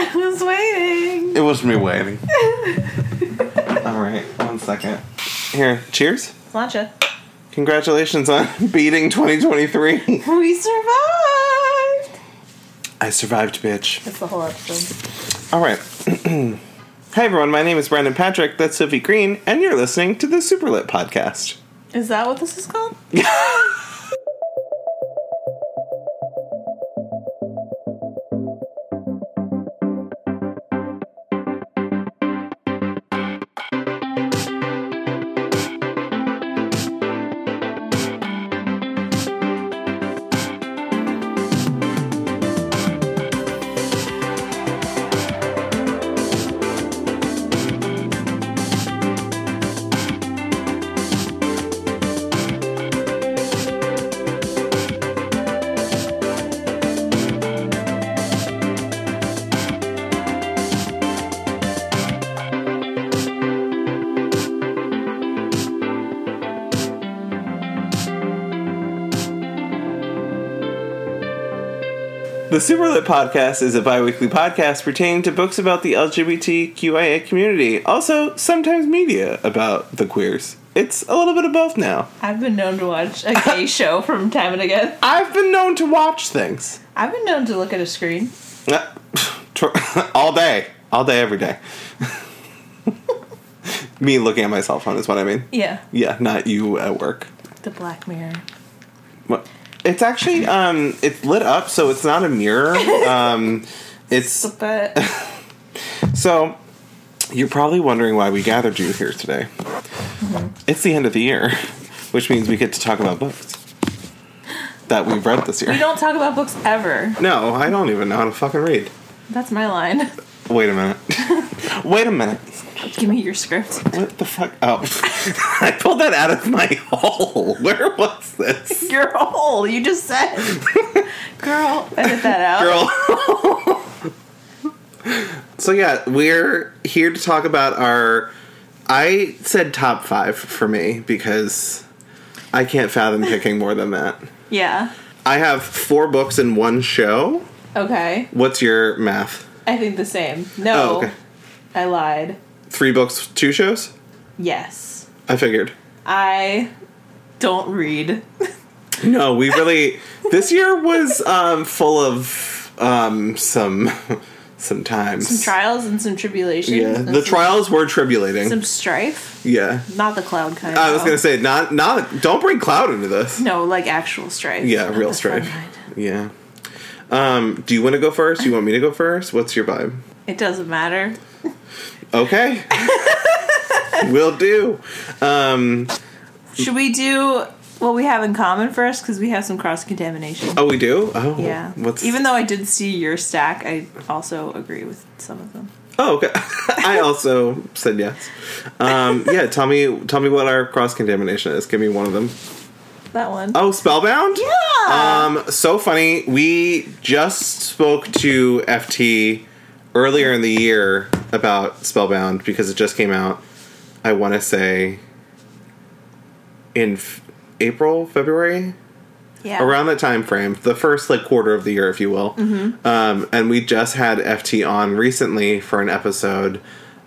I was waiting. It was me waiting. All right, one second. Here, cheers. Slancha. Congratulations on beating 2023. We survived. I survived, bitch. That's the whole episode. All right. Hi, everyone. My name is Brandon Patrick. That's Sophie Green, and you're listening to the Superlit Podcast. Is that what this is called? The Superlit Podcast is a bi weekly podcast pertaining to books about the LGBTQIA community, also sometimes media about the queers. It's a little bit of both now. I've been known to watch a gay show from time and again. I've been known to watch things. I've been known to look at a screen. Uh, all day. All day, every day. Me looking at my cell phone is what I mean. Yeah. Yeah, not you at work. The Black Mirror. What? It's actually um it's lit up so it's not a mirror. Um it's so you're probably wondering why we gathered you here today. It's the end of the year, which means we get to talk about books that we've read this year. we don't talk about books ever. no, I don't even know how to fucking read. That's my line. Wait a minute. Wait a minute. Give me your script. What the fuck? Oh, I pulled that out of my hole. Where was this? Your hole. You just said. Girl, edit that out. Girl. so, yeah, we're here to talk about our. I said top five for me because I can't fathom picking more than that. Yeah. I have four books in one show. Okay. What's your math? I think the same. No. Oh, okay. I lied. Three books, two shows? Yes. I figured. I don't read. No, we really. this year was um, full of um, some some times. Some trials and some tribulations. Yeah, the trials were tribulating. Some strife. yeah, Not the cloud kind. I was though. gonna say not not. Don't bring cloud into this. No, like actual strife. Yeah, real strife. Yeah. Um, do you want to go first? Do you want me to go first? What's your vibe? It doesn't matter. Okay. Will do. Um, Should we do what we have in common first? Because we have some cross contamination. oh, we do. Oh, Yeah. What's Even though I did see your stack, I also agree with some of them. Oh, okay. I also said yes. Um, yeah, tell me tell me what our cross contamination is. Give me one of them. That one. Oh, Spellbound? Yeah. Um, so funny. We just spoke to FT earlier in the year about Spellbound because it just came out. I want to say in f- April, February, yeah. around that time frame, the first like quarter of the year, if you will. Mm-hmm. Um, and we just had FT on recently for an episode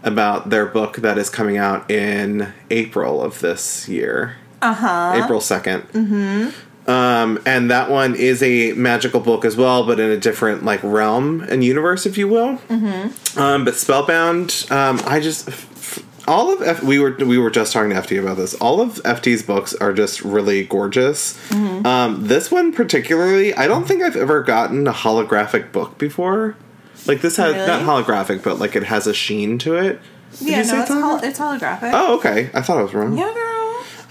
about their book that is coming out in April of this year. Uh huh. April 2nd. Mm-hmm. Um, and that one is a magical book as well, but in a different like realm and universe, if you will. Mm-hmm. Um, but Spellbound, um, I just f- all of F- we were we were just talking to FT about this. All of FT's books are just really gorgeous. Um, this one particularly, I don't think I've ever gotten a holographic book before. Like this has not holographic, but like it has a sheen to it. Did Yeah, you say no, it's, holographic? hol- it's holographic. Oh, okay. I thought I was wrong. Yeah, girl.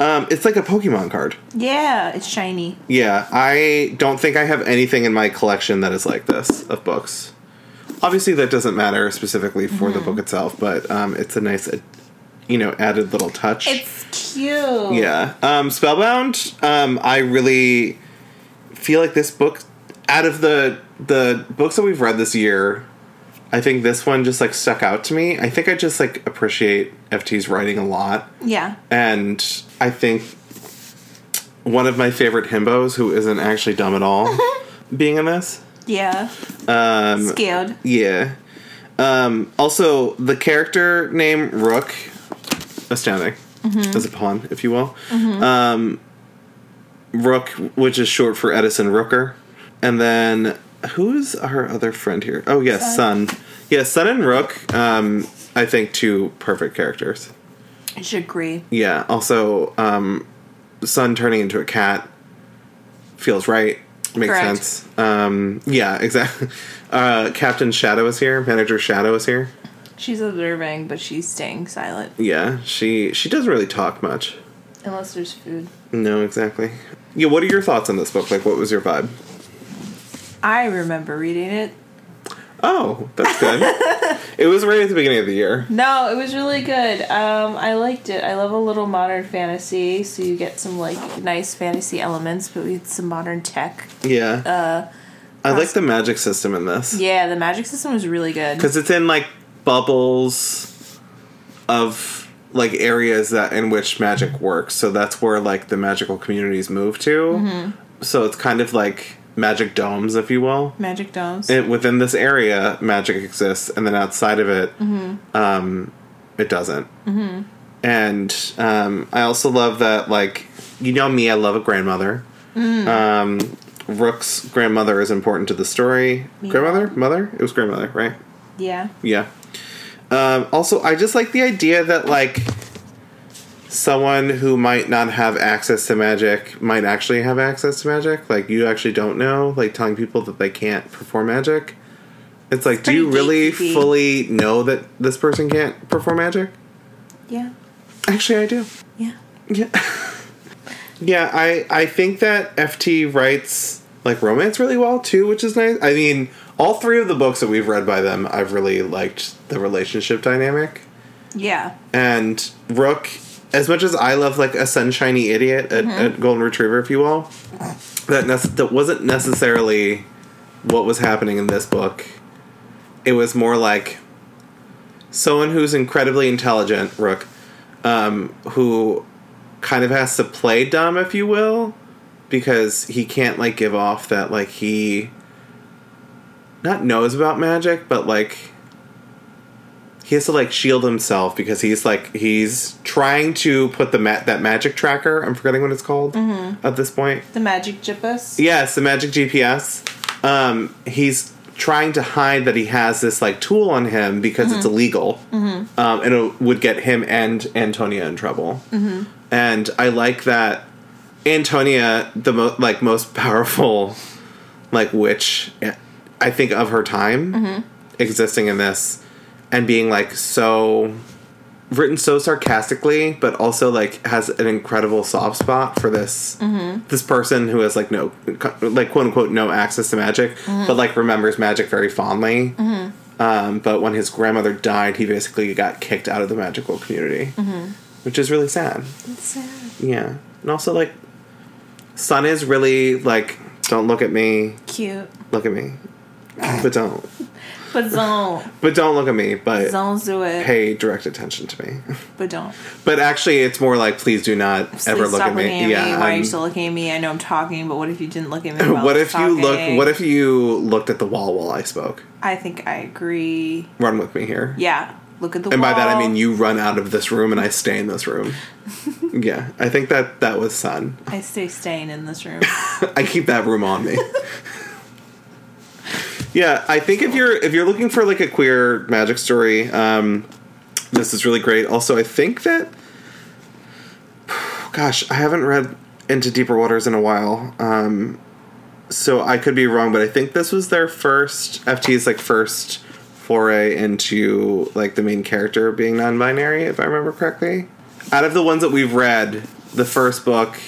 Um, it's like a Pokemon card. Yeah, it's shiny. Yeah, I don't think I have anything in my collection that is like this of books. Obviously, that doesn't matter specifically for Mm-hmm. the book itself, but um, it's a nice, you know, added little touch. It's cute. yeah, um, Spellbound. Um, I really feel like this book, out of the the books that we've read this year, I think this one just like stuck out to me. I think I just like appreciate FT's writing a lot. Yeah. And I think one of my favorite himbos, who isn't actually dumb at all, being in this. Yeah. Um, Scared. yeah. Um, also, the character name Rook, astounding, Mm-hmm. as a pawn, if you will. Um, Rook, which is short for Edison Rooker, and then who's our other friend here? Oh yes, Sun. Yeah, Sun and Rook. Um, I think two perfect characters. I should agree. Yeah. Also, um, Sun turning into a cat feels right. Makes Correct. sense. Um, yeah, exactly. Uh, Captain Shadow is here. Manager Shadow is here. She's observing, but she's staying silent. Yeah, she she doesn't really talk much. Unless there's food. No, exactly. Yeah, what are your thoughts on this book? Like, what was your vibe? I remember reading it. Oh, that's good. it was right at the beginning of the year. No, it was really good. Um, I liked it. I love a little modern fantasy, so you get some like nice fantasy elements, but with some modern tech. Yeah. Uh, I like the magic system in this. yeah, the magic system was really good. because it's in like bubbles of like areas that in which magic works so that's where like the magical communities move to so it's kind of like magic domes if you will. Magic domes. and within this area magic exists and then outside of it um it doesn't. And um i also love that like you know me i love a grandmother. Um rook's grandmother is important to the story. Me grandmother? Mother? It was grandmother right? Yeah. yeah. Um, also, I just like the idea that like someone who might not have access to magic might actually have access to magic. Like you actually don't know. Like telling people that they can't perform magic. It's like, do you really fully know that this person can't perform magic? Yeah. Actually, I do. Yeah. Yeah. yeah, I I think that FT writes like romance really well too, which is nice. I mean, all three of the books that we've read by them, I've really liked the relationship dynamic. Yeah. And Rook, as much as I love like a sunshiny idiot, a, a golden retriever, if you will, that nece- that wasn't necessarily what was happening in this book. It was more like someone who's incredibly intelligent, Rook, um, who kind of has to play dumb, if you will, because he can't like give off that like he not knows about magic, but like he has to like shield himself because he's like he's trying to put the ma- that magic tracker. I'm forgetting what it's called mm-hmm. at this point. The magic GPS. Yes, the magic GPS. Um, he's trying to hide that he has this like tool on him because it's mm-hmm. illegal, mm-hmm. um, and it would get him and Antonia in trouble. And I like that Antonia, the mo- like most powerful like witch, I think of her time, existing in this, and being like so written so sarcastically, but also like has an incredible soft spot for this mm-hmm. this person who has like no like quote unquote no access to magic, mm-hmm. but like remembers magic very fondly. Mm-hmm. Um, but when his grandmother died, he basically got kicked out of the magical community, which is really sad. It's sad. Yeah, and also like Sun is really like don't look at me, Cute. look at me, but don't, But don't. but don't look at me, but don't do it. pay direct attention to me. But don't. But actually, it's more like, please do not ever Please look at me. at yeah. me. Why are I'm- you still looking at me? I know I'm talking, but what if you didn't look at me? While what if you look? What if you looked at the wall while I spoke? I think I agree. Run with me here. Yeah. Look at the wall. And wall. by that I mean you run out of this room and I stay in this room. yeah, I think that that was Sun. I stay staying in this room. I keep that room on me. Yeah, I think if you're if you're looking for like a queer magic story, um, this is really great. Also, I think that, gosh, I haven't read Into Deeper Waters in a while, um, so I could be wrong, but I think this was their first FT's like first foray into like the main character being non-binary, if I remember correctly. Out of the ones that we've read, the first book,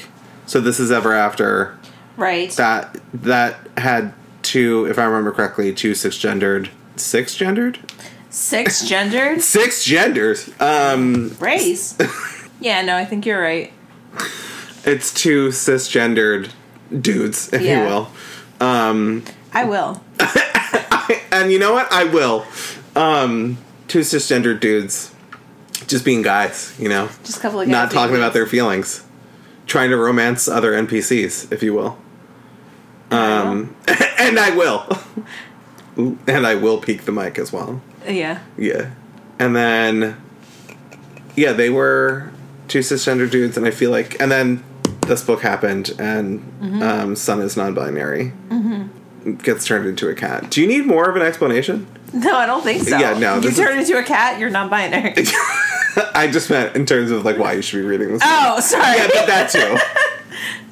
so this is Ever After right. that that had two, if I remember correctly, two six gendered, six gendered, Six gendered six genders. Um, race. Yeah, no, I think you're right. it's two cisgendered dudes, if Yeah. you will. Um, I will. and you know what? I will. Um, two cisgendered dudes, just being guys, you know, Just a couple of not talking about their feelings, trying to romance other NPCs, if you will. Um, and I will. And I will peek the mic as well. Yeah. Yeah. And then, yeah, they were two cisgender dudes, and I feel like, and then this book happened, and Mm-hmm. um, Sun is non binary. Mm-hmm. Gets turned into a cat. Do you need more of an explanation? No, I don't think so. Yeah, no, You turn into a cat, you're non binary. I just meant in terms of like why you should be reading this. oh, sorry. Yeah, but that too.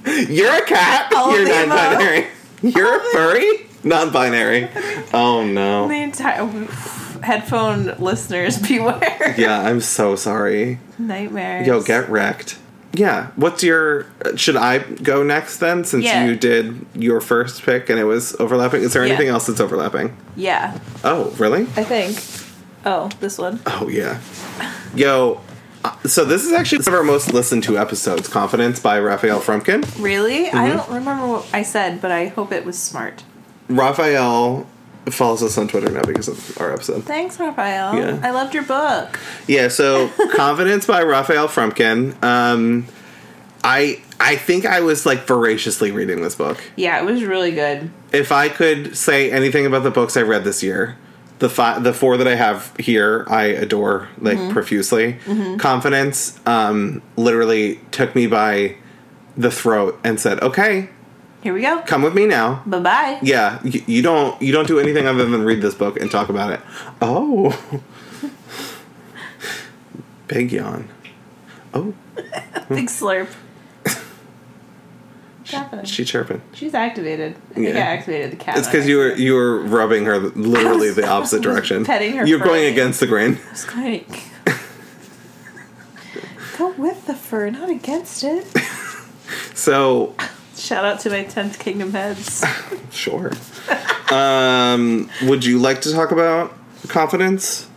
You're a cat. All You're non-binary. You're a furry. Non-binary. Oh no. the entire headphone listeners beware. Yeah, I'm so sorry. Nightmares. Yo, get wrecked. Yeah. What's your? Should I go next then? Since Yeah. you did your first pick and it was overlapping. Is there Yeah. anything else that's overlapping? Yeah, Oh, really? I think. Oh, this one. Oh yeah. Yo. So this is actually one of our most listened to episodes. "Confidence" by Rafael Frumkin. Really? I Mm-hmm. don't remember what I said, but I hope it was smart. Rafael follows us on Twitter now because of our episode. Thanks, Rafael. Yeah. I loved your book. Yeah, so Confidence by Rafael Frumkin. Um I I think I was like voraciously reading this book. Yeah, it was really good. If I could say anything about the books I read this year, the five, the four that I have here, I adore like profusely. Confidence um literally took me by the throat and said, "Okay, Here we go. come with me now." Bye bye. Yeah, y- you don't you don't do anything other than read this book and talk about it. Oh, big yawn. Oh, Big slurp. What's happening? she chirping. She's activated. I think Yeah. I activated the cat. It's because you were you were rubbing her literally was- the opposite direction. petting her You're going against the grain. I was like, go with the fur, not against it. So Shout out to my 10th Kingdom heads. sure. um, would you like to talk about confidence?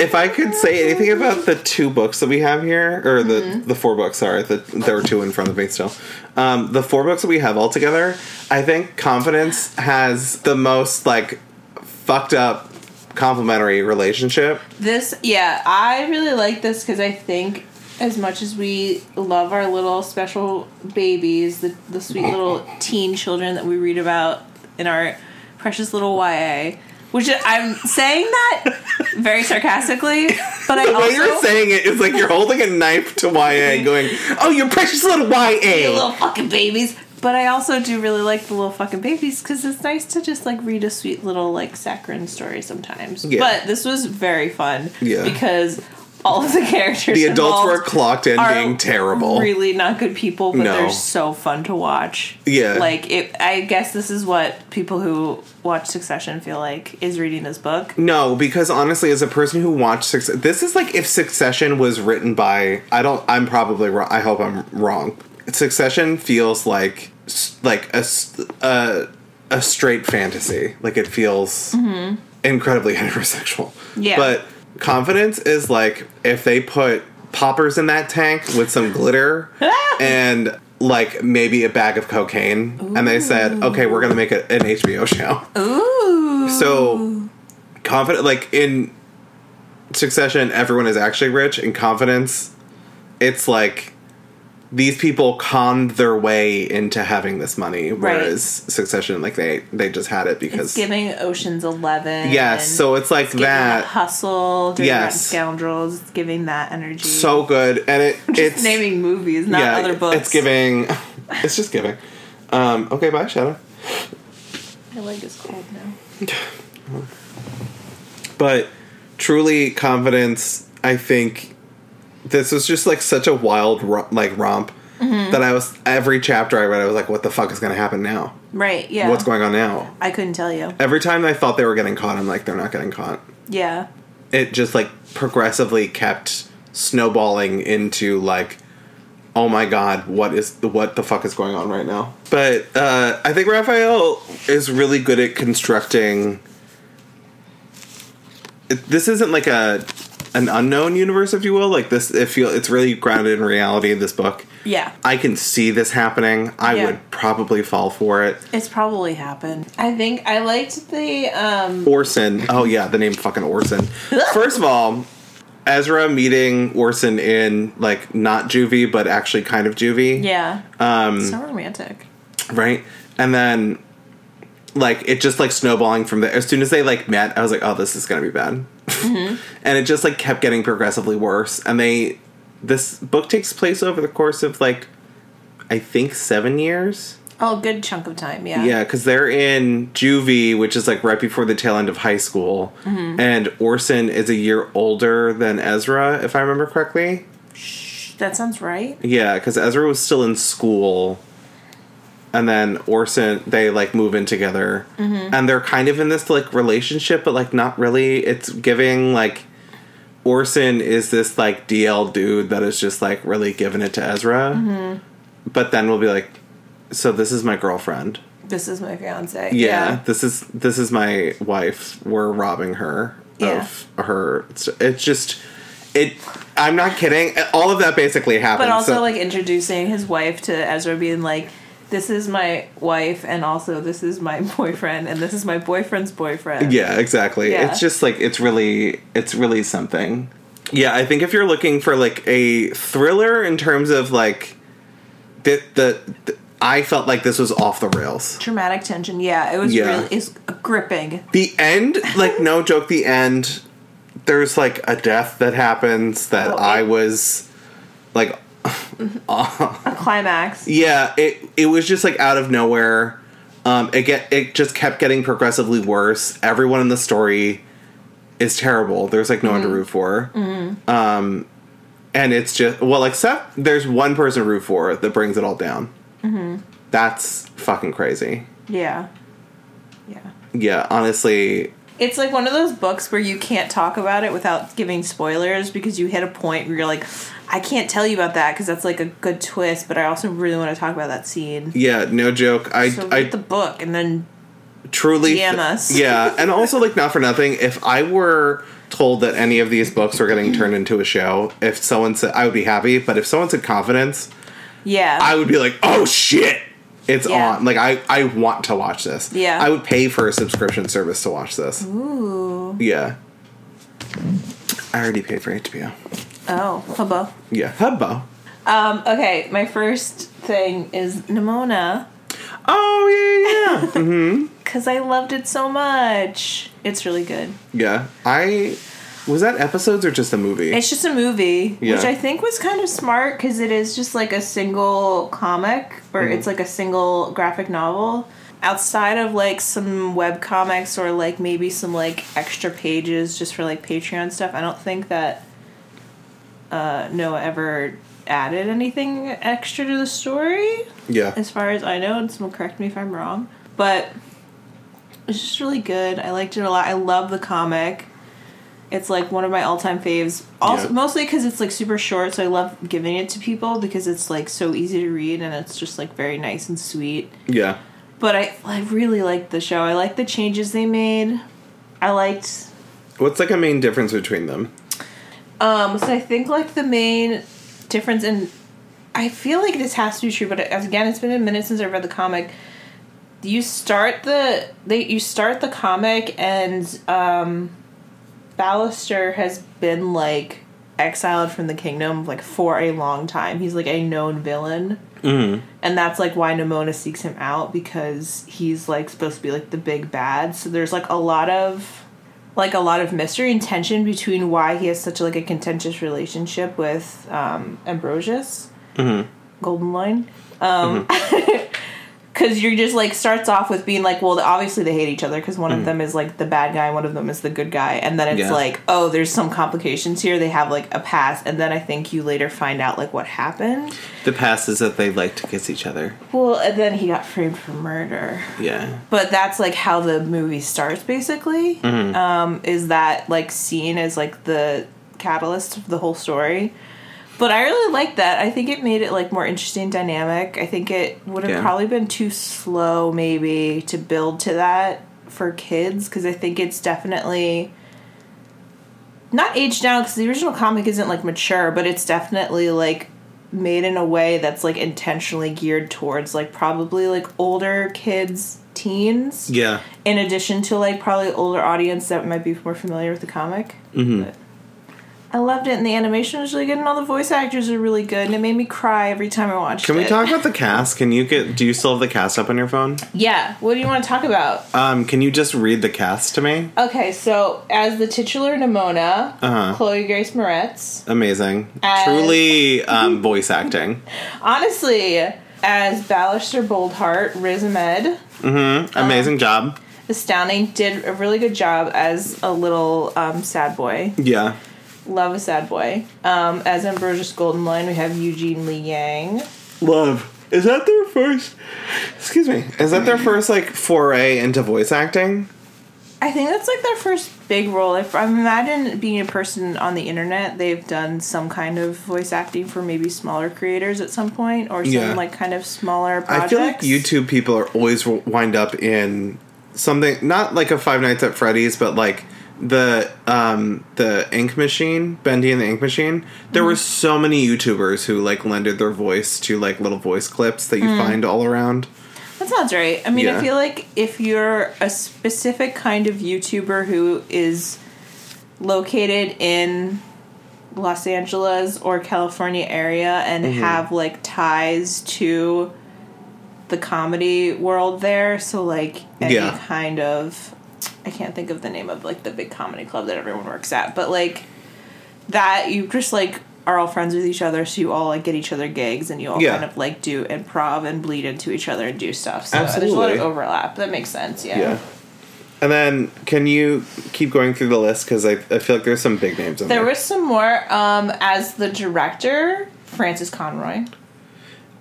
If I could say anything about the two books that we have here, or the Mm-hmm. the four books, sorry, the, there were two in front of me still. Um, the four books that we have all together, I think confidence has the most like fucked up complementary relationship. This, yeah, I really like this because I think as much as we love our little special babies, the, the sweet little teen children that we read about in our precious little YA, which I'm saying that very sarcastically, but I The way you're saying it is like you're holding a knife to YA, going, "Oh, you precious little YA." little fucking babies. But I also do really like the little fucking babies because it's nice to just like read a sweet little like saccharine story sometimes. Yeah. But this was very fun. Yeah. Because all of the characters The adults were clocked in being terrible. Really not good people, but No. they're so fun to watch. Yeah. Like it I guess this is what people who watch Succession feel like is reading this book. No, because honestly, as a person who watched Succession, this is like if Succession was written by I don't. I'm probably wrong. I hope I'm wrong. Succession feels like like a a straight fantasy. Like it feels mm-hmm. incredibly heterosexual. Yeah. But confidence is like if they put poppers in that tank with some glitter and like maybe a bag of cocaine, and they said, "Okay, we're gonna make it an HBO show." Ooh. So confident, like in Succession, everyone is actually rich. In Confidence, it's like these people conned their way into having this money, whereas Succession, like they they just had it because It's giving Ocean's Eleven. yes. So it's like It's that. hustle, Yes. Scoundrels. Giving that energy. So good, and it just it's naming movies, not yeah, other books. It's giving. It's just giving. Um, okay, bye, Shadow. My leg is cold now. but truly confidence i think this was just like such a wild like romp Mm-hmm. that i was every chapter i read i was like what the fuck is going to happen now Right. Yeah. what's going on now I couldn't tell you. every time i thought they were getting caught i'm like they're not getting caught Yeah. it just like progressively kept snowballing into like oh my god what is the what the fuck is going on right now but uh i think rafael is really good at constructing this isn't like a an unknown universe if you will like this it feel it's really grounded in reality this book Yeah. i can see this happening i Yeah. would probably fall for it It's probably happened. I think I liked the um Orson. Oh yeah, the name fucking Orson. First of all, Ezra meeting Orson in like not juvie, but actually kind of juvie. yeah. Um, so romantic. right. And then like it just like snowballing from there. As soon as they like met, I was like, oh, this is gonna be bad, and it just like kept getting progressively worse. And they, this book takes place over the course of like, I think seven years. Oh, good chunk of time. Yeah. Yeah, because they're in juvie, which is like right before the tail end of high school, mm-hmm. and Orson is a year older than Ezra, if I remember correctly. That sounds right. Yeah, because Ezra was still in school, and then Orson they like move in together, mm-hmm. and they're kind of in this like relationship, but like not really. It's giving like Orson is this like DL dude that is just like really giving it to Ezra, mm-hmm. but then we'll be like, so this is my girlfriend. This is my fiance. Yeah, this is this is my wife. We're robbing her Yeah. of her. It's, it's just it. I'm not kidding. All of that basically happened. But also so- like introducing his wife to Ezra being like, This is my wife and also this is my boyfriend and this is my boyfriend's boyfriend. Yeah, exactly. Yeah. It's just like it's really it's really something. Yeah, I think if you're looking for like a thriller in terms of like the the, the I felt like this was off the rails. Dramatic tension, yeah. It was Yeah. really it's gripping. The end, like no joke, the end there's like a death that happens that Oh, I was like Mm-hmm. A uh, climax. Yeah, it it was just like out of nowhere. Um, it get it just kept getting progressively worse. Everyone in the story is terrible. There's like no one to mm-hmm. root for. Mm-hmm. Um, and it's just well, except there's one person to root for that brings it all down. That's fucking crazy. Yeah. Yeah. Yeah, honestly, It's like one of those books where you can't talk about it without giving spoilers because you hit a point where you're like, I can't tell you about that because that's like a good twist, but I also really want to talk about that scene. yeah, no joke. I So I the book and then truly DM us. yeah and also like not for nothing if i were told that any of these books were getting turned into a show if someone said i would be happy but if someone said confidence yeah, i would be like oh shit it's Yeah. on like i i want to watch this Yeah. i would pay for a subscription service to watch this ooh yeah i already paid for hbo oh hubba. yeah hubbo Um, okay, my first thing is Nimona oh yeah yeah yeah because I loved it so much. It's really good. yeah i was that episodes or just a movie It's just a movie, Yeah. which I think was kind of smart because it is just like a single comic or Mm-hmm. it's like a single graphic novel. Outside of like some web comics or like maybe some like extra pages just for like Patreon stuff, I don't think that uh, Noah ever added anything extra to the story yeah as far as I know, and someone correct me if I'm wrong. But it's just really good. I liked it a lot. I love the comic. It's like one of my all-time faves. Also, Yeah. mostly because it's like super short, so I love giving it to people because it's like so easy to read and it's just like very nice and sweet. yeah But I, I really liked the show. I liked the changes they made. I liked what's like a main difference between them Um, so I think like the main difference in I feel like this has to be true, but as again, it's been a minute since I read the comic. You start the they you start the comic and um Ballister has been like exiled from the kingdom like for a long time. He's like a known villain. mm-hmm. And that's like why Nimona seeks him out because he's like supposed to be like the big bad. So there's like a lot of like a lot of mystery and tension between why he has such like a contentious relationship with um Ambrosius. Mm-hmm. Goldenloin. Um Cause you're just like starts off with being like, well, obviously they hate each other because one of them is like the bad guy, one of them is the good guy, and then it's Yeah. like, oh, there's some complications here. They have like a past, and then I think you later find out like what happened. The past is that they like to kiss each other. Well, and then he got framed for murder. Yeah. But that's like how the movie starts, basically. Um, is that like scene as like the catalyst of the whole story. But I really like that. I think it made it like more interesting, dynamic. I think it would have Yeah. probably been too slow, maybe, to build to that for kids because I think it's definitely not aged down because the original comic isn't like mature, but it's definitely like made in a way that's like intentionally geared towards like probably like older kids, teens, Yeah. in addition to like probably older audience that might be more familiar with the comic. Mm-hmm. I loved it, and the animation was really good, and all the voice actors are really good, and it made me cry every time I watched it. Can we talk about the cast? Can you get? Do you still have the cast up on your phone? Yeah. What do you want to talk about? Um, can you just read the cast to me? Okay, so as the titular Nimona, Uh-huh. Chloe Grace Moretz. Amazing. As- Truly um, voice acting. Honestly, as Ballister Boldheart, Riz Ahmed, Mm-hmm. Amazing job. astounding, did a really good job as a little um, sad boy. Yeah. Love a sad boy. Um, as Ambrosius Goldenloin, we have Eugene Lee Yang. Love. Is that their first? Excuse me. Is that their first like foray into voice acting? I think that's like their first big role. If I imagine being a person on the internet, they've done some kind of voice acting for maybe smaller creators at some point, or some Yeah. like kind of smaller projects. I feel like YouTube people are always wind up in something not like a Five Nights at Freddy's, but like the um the ink machine bendy and the ink machine there were so many youtubers who like lended their voice to like little voice clips that you find all around That sounds right. I mean, Yeah. I feel like if you're a specific kind of YouTuber who is located in Los Angeles or California area and Mm-hmm. have like ties to the comedy world there, so like any Yeah. kind of I can't think of the name of like the big comedy club that everyone works at, but like that you just like are all friends with each other, so you all like get each other gigs and you all Yeah. kind of like do improv and bleed into each other and do stuff. So there's a lot of overlap. That makes sense. Yeah. yeah and then can you keep going through the list because I, I feel like there's some big names there, There was some more. Um, as the director, Frances Conroy.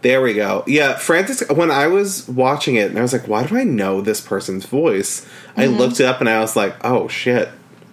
There we go yeah frances when i was watching it and i was like why do i know this person's voice i Mm-hmm. looked it up and i was like oh shit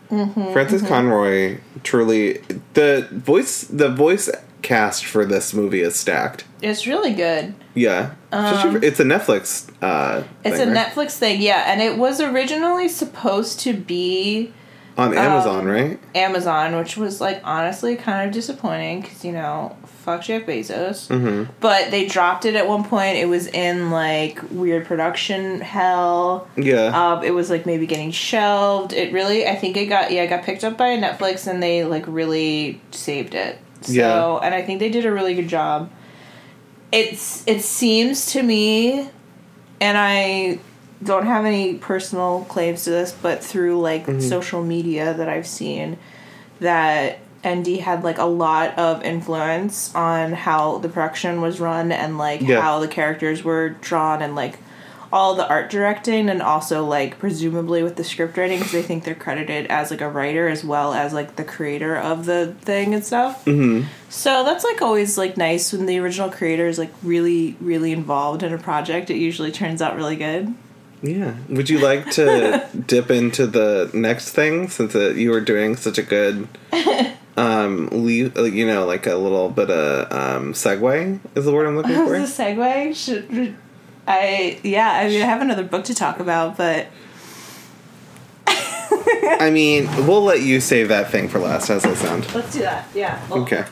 frances conroy truly the voice the voice cast for this movie is stacked It's really good. yeah for- it's a netflix uh Um, It's thing, a right? Netflix thing, yeah, and it was originally supposed to be on amazon um, right Amazon, which was like honestly kind of disappointing because you know fuck Jeff Bezos. Mm-hmm. But they dropped it at one point. It was in like weird production hell. yeah Um, it was like maybe getting shelved. It really, I think it got yeah, it got picked up by Netflix and they like really saved it. So, Yeah. and I think they did a really good job. It's it seems to me, and I don't have any personal claims to this, but through like Mm-hmm. social media that I've seen, that ND had like a lot of influence on how the production was run and like Yeah. how the characters were drawn and like all the art directing and also like presumably with the script writing because I think they're credited as like a writer as well as like the creator of the thing and stuff. Mm-hmm. So that's like always like nice when the original creator is like really really involved in a project. It usually turns out really good. Yeah would you like to dip into the next thing since uh, you were doing such a good um leave you know like a little bit of um segue is the word i'm looking for Is a segue? Should I? Yeah, I mean I have another book to talk about, but I mean, we'll let you save that thing for last. How's that sound? let's do that. Yeah. Well, Okay.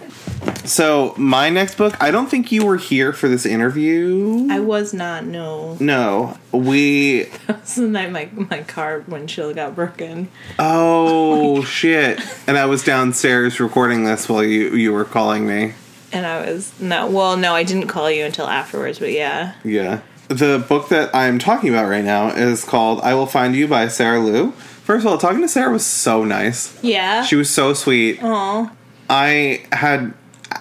So, my next book, I don't think you were here for this interview. I was not. No. no. We. That's the night my my car windshield got broken. Oh, shit. And I was downstairs recording this while you, you were calling me. And I was no. Well, no, I didn't call you until afterwards. But yeah. Yeah. The book that I'm talking about right now is called I Will Find You by Sarah Lyu. First of all, talking to Sarah was so nice. Yeah. She was so sweet. Aw. I had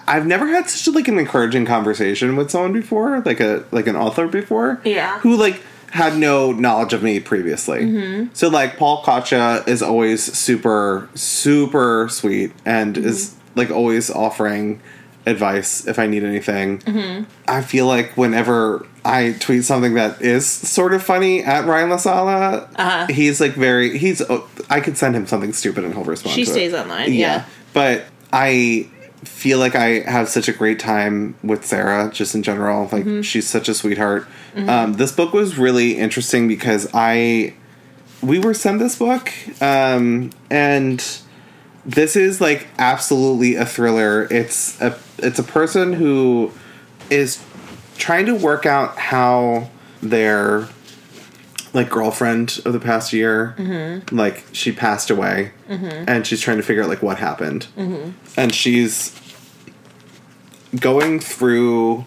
I've never had such like an encouraging conversation with someone before, like a like an author before. Yeah. Who like had no knowledge of me previously. Mm-hmm. So like Paul Kacha is always super super sweet and is like always offering advice if I need anything. Mm-hmm. I feel like whenever I tweet something that is sort of funny at Ryan LaSala, Uh-huh. he's like very he's I could send him something stupid and he'll respond. She to it. stays online, yeah. but I feel like I have such a great time with Sarah just in general. Like Mm-hmm. she's such a sweetheart. Um, this book was really interesting because I we were sent this book um, and this is like absolutely a thriller. It's a it's a person who is trying to work out how their like girlfriend of the past year. Mm-hmm. Like she passed away, and she's trying to figure out like what happened, Mm-hmm. and she's going through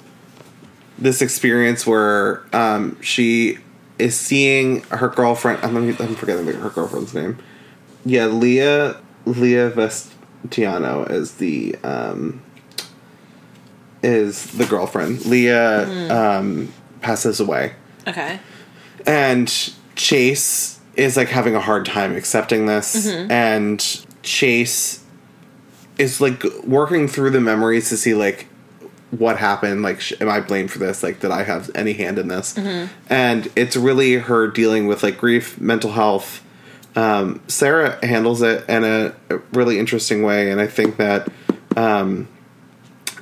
this experience where um, she is seeing her girlfriend. I'm, I'm forgetting her girlfriend's name. Yeah, Leah Leah Vestiano is the um, is the girlfriend. Leah um, passes away, Okay. And Chase is like having a hard time accepting this, and Chase is like working through the memories to see like what happened. Like sh- am i blamed for this? Like did i have any hand in this? And it's really her dealing with like grief mental health. Um, sarah handles it in a, a really interesting way. And i think that um,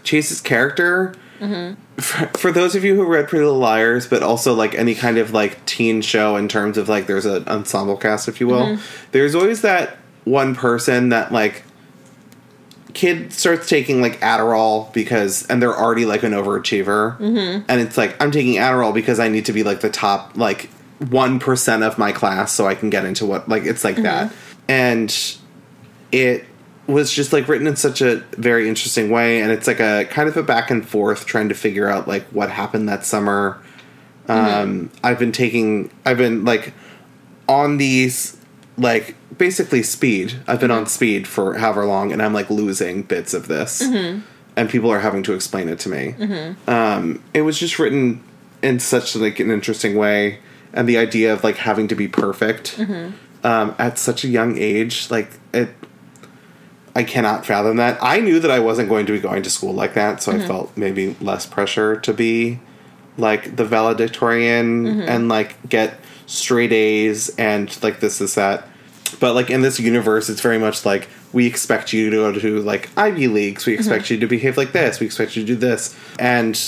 chase's character for, for those of you who read pretty little liars but also like any kind of like teen show in terms of like there's an ensemble cast if you will there's always that one person that like kid starts taking like Adderall because and they're already like an overachiever. Mm-hmm. and it's like I'm taking Adderall because I need to be like the top like 1% of my class so I can get into what like it's like that. And it was just like written in such a very interesting way and it's like a kind of a back and forth trying to figure out like what happened that summer um I've been taking I've been like on these like basically speed. I've been on speed for however long, and I'm like losing bits of this, and people are having to explain it to me. Um, it was just written in such like an interesting way, and the idea of like having to be perfect um, at such a young age, like it. I cannot fathom that. I knew that I wasn't going to be going to school like that, so I felt maybe less pressure to be like the valedictorian and like get straight A's and like this is that. But like in this universe, it's very much like we expect you to go to like Ivy Leagues. We expect you to behave like this. We expect you to do this. And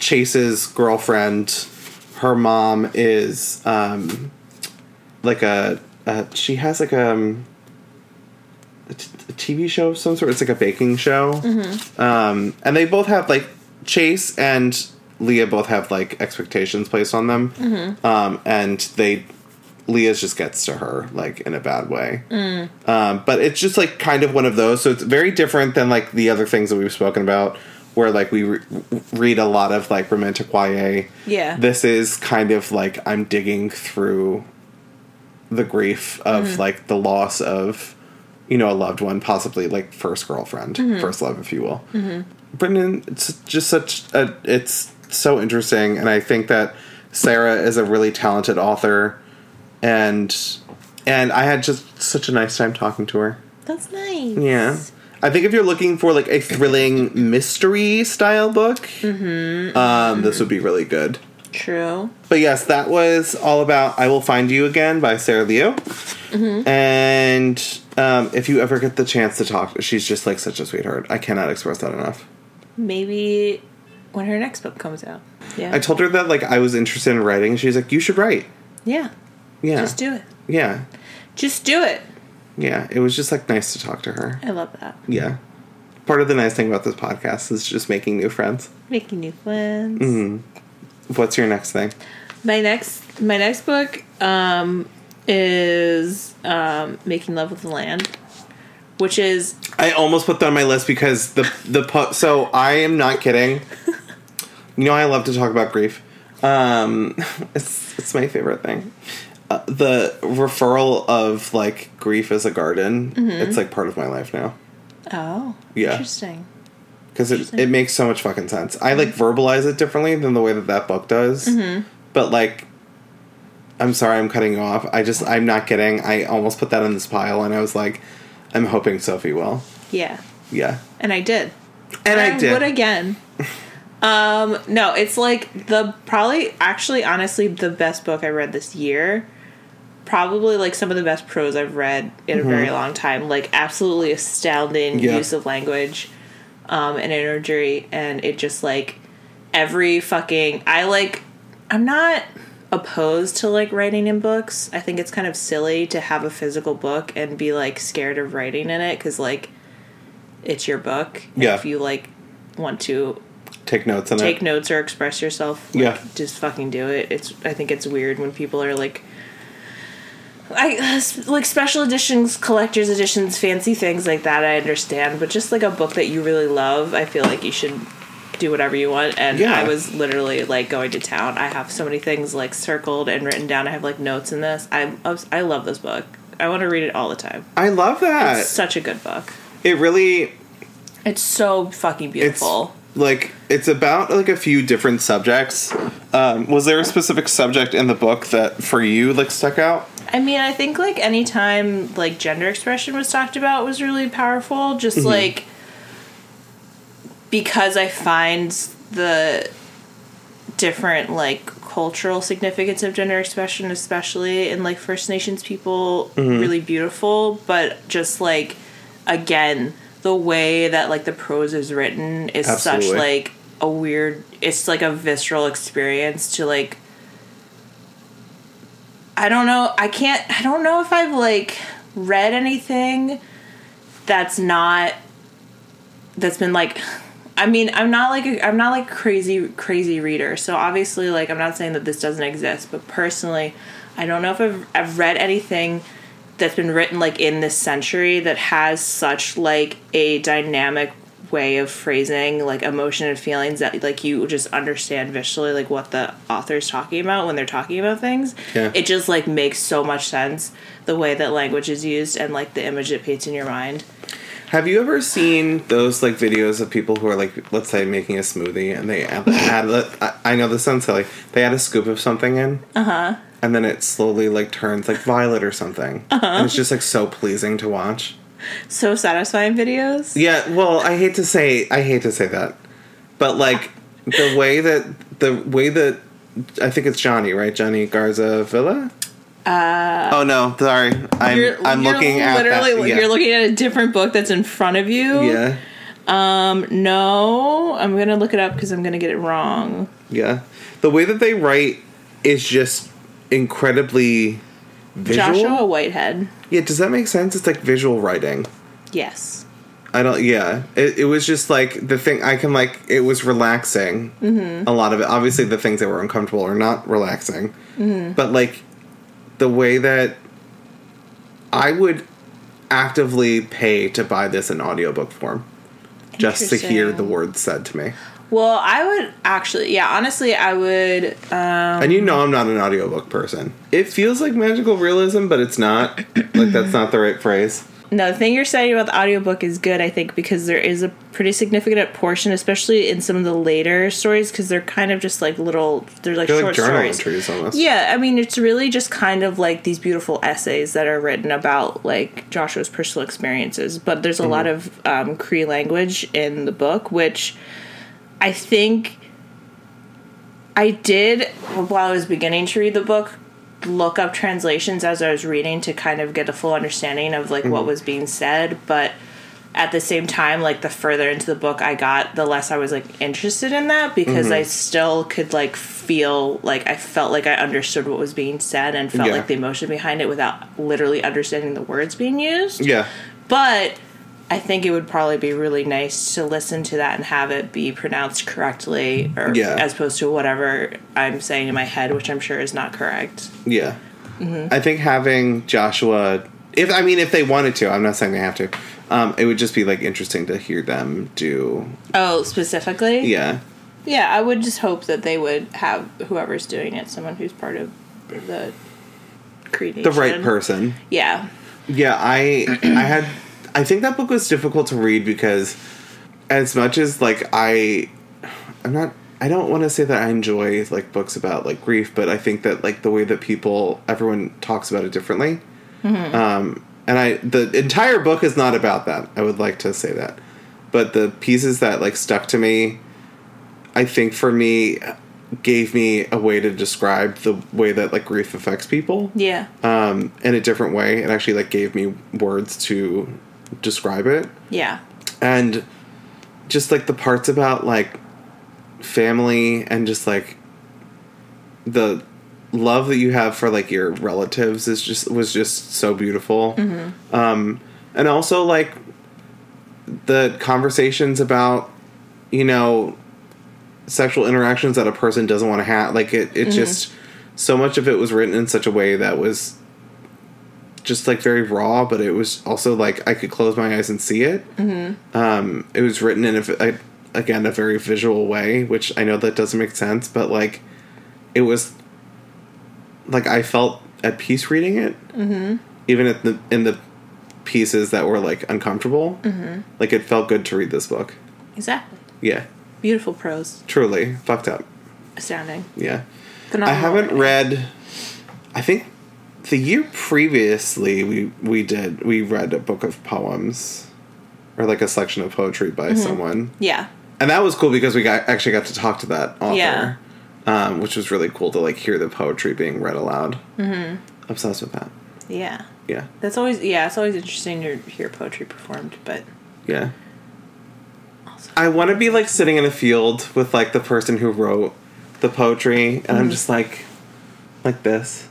Chase's girlfriend, her mom is um like a, a she has like um a, t- a TV show of some sort. It's like a baking show. Um, and they both have like Chase and Leah both have like expectations placed on them. Um, and they Leah's just gets to her like in a bad way. Um, but it's just like kind of one of those. So it's very different than like the other things that we've spoken about, where like we re- read a lot of like romantic YA. Yeah. This is kind of like I'm digging through the grief of like the loss of you know a loved one, possibly like first girlfriend, mm-hmm. first love, if you will. Mm-hmm. Brendan, it's just such a it's so interesting, and I think that Sarah is a really talented author, and and I had just such a nice time talking to her. That's nice. Yeah. I think if you're looking for like a thrilling mystery style book, mm-hmm. um, this would be really good. True. But yes, that was all about "I Will Find You Again" by Sarah Lyu. And um, if you ever get the chance to talk, she's just like such a sweetheart. I cannot express that enough. Maybe when her next book comes out. Yeah. I told her that like I was interested in writing. She's like, "You should write." yeah. Yeah, Just do it. yeah, Just do it. yeah. It was just like nice to talk to her. I love that. Yeah. Part of the nice thing about this podcast is just making new friends. Making new friends. Mm-hmm. What's your next thing? My next my next book um is um Making Love with the Land, which is I almost put that on my list because the the po- so I am not kidding. You know I love to talk about grief. Um, it's it's my favorite thing. Uh, the referral of like grief as a garden. It's like part of my life now oh Yeah. interesting. because it it makes so much fucking sense. I like verbalize it differently than the way that that book does. But like, I'm sorry, I'm cutting you off. I just I'm not kidding. I almost put that in this pile, and I was like, I'm hoping Sophie will. Yeah, Yeah, and I did. and I, did. would again. um, no, it's like the probably actually honestly the best book I read this year. Probably like some of the best prose I've read in a very long time. Like absolutely astounding Yeah. use of language, um, and imagery, and it just like every fucking I like. I'm not opposed to like writing in books. I think it's kind of silly to have a physical book and be like scared of writing in it because like it's your book. Yeah. If you like want to take notes on take it. notes or express yourself. Like, Yeah. just fucking do it. It's I think it's weird when people are like, I like special editions, collector's editions, fancy things like that. I understand, but just like a book that you really love, I feel like you should do whatever you want. And Yeah. I was literally like going to town. I have so many things like circled and written down. I have like notes in this. I I love this book. I want to read it all the time. I love that. It's such a good book. it really It's so fucking it's beautiful. like it's about like a few different subjects. Um, was there a specific subject in the book that for you like stuck out? I mean, I think like anytime like gender expression was talked about was really powerful. Just like because I find the different like cultural significance of gender expression, especially in like First Nations people, mm-hmm. really beautiful. But just like again, the way that like the prose is written is such like a weird. It's like a visceral experience to like I don't know. I can't. I don't know if I've like read anything that's not that's been like. I mean, I'm not like a, I'm not like a crazy crazy reader. So obviously, like I'm not saying that this doesn't exist, but personally, I don't know if I've I've read anything that's been written like in this century that has such like a dynamic way of phrasing like emotion and feelings that like you just understand visually like what the author's talking about when they're talking about things Yeah. it just like makes so much sense the way that language is used and like the image it paints in your mind Have you ever seen those like videos of people who are like, let's say, making a smoothie and they add, add I- I know this sounds silly. They add a scoop of something in, uh huh, and then it slowly like turns like violet or something, uh-huh. and it's just like so pleasing to watch. so satisfying videos Yeah, well, I hate to say I hate to say that, but like the way that the way that I think it's Jonny, right? Jonny Garza Villa. Uh, oh no, sorry. I'm I'm looking at that. Yeah. you're looking at a different book that's in front of you yeah, um no i'm gonna look it up because i'm gonna get it wrong yeah. The way that they write is just incredibly visual. joshua whitehead Yeah, does that make sense? It's like visual writing. yes I don't. Yeah, it, it was just like the thing. I can like. It was relaxing. Mm-hmm. A lot of it. Obviously, the things that were uncomfortable are not relaxing. Mm-hmm. But like the way that I would actively pay to buy this in audiobook form, just to hear the words said to me. well i would actually yeah honestly i would um And you know, I'm not an audiobook person. It feels like magical realism, but it's not. like that's not the right phrase. No, the thing you're saying about the audiobook is good, I think, because there is a pretty significant portion, especially in some of the later stories, because they're kind of just like little, they're like They're short like journal stories. entries almost. Yeah, I mean, it's really just kind of like these beautiful essays that are written about like Joshua's personal experiences. But there's a lot of um, Cree language in the book, which I think I did while I was beginning to read the book look up translations as I was reading to kind of get a full understanding of like what mm-hmm. was being said, but at the same time like the further into the book I got, the less I was like interested in that because I mm-hmm. still could like feel like I felt like I understood what was being said and felt Yeah. like the emotion behind it without literally understanding the words being used. Yeah. But I think it would probably be really nice to listen to that and have it be pronounced correctly, or Yeah. as opposed to whatever I'm saying in my head, which I'm sure is not correct. Yeah. Mm-hmm. I think having Joshua, if I mean, if they wanted to, I'm not saying they have to. Um, it would just be like interesting to hear them do. Oh, specifically? Yeah. Yeah, I would just hope that they would have whoever's doing it, someone who's part of the creation. The right person. Yeah. Yeah, I I had I think that book was difficult to read because as much as like I I'm not I don't want to say that I enjoy like books about like grief, but I think that like the way that people everyone talks about it differently. Um and I the entire book is not about that. I would like to say that. But the pieces that like stuck to me I think for me gave me a way to describe the way that like grief affects people Yeah. um, in a different way. It actually like gave me words to describe it, Yeah. and just like the parts about like family and just like the love that you have for like your relatives is just was just so beautiful. Um, and also like the conversations about you know sexual interactions that a person doesn't want to have. Like it, it just so much of it was written in such a way that was just like very raw, but it was also like I could close my eyes and see it. Mm-hmm. Um, it was written in a, again a very visual way, which I know that doesn't make sense, but like it was like I felt at peace reading it, mm-hmm. even at the in the pieces that were like uncomfortable. Mm-hmm. Like it felt good to read this book. Exactly. Yeah, Beautiful prose. truly fucked up. Astounding. Yeah. I haven't read. I think the year previously we we did we read a book of poems, or like a selection of poetry by Mm-hmm. someone, Yeah. and that was cool because we got actually got to talk to that author, Yeah. um, which was really cool to like hear the poetry being read aloud. Mm-hmm. Obsessed with that. Yeah. Yeah, That's always yeah, it's always interesting to hear poetry performed, but yeah. also I want to be like sitting in a field with like the person who wrote the poetry, and Mm-hmm. I'm just like, like this,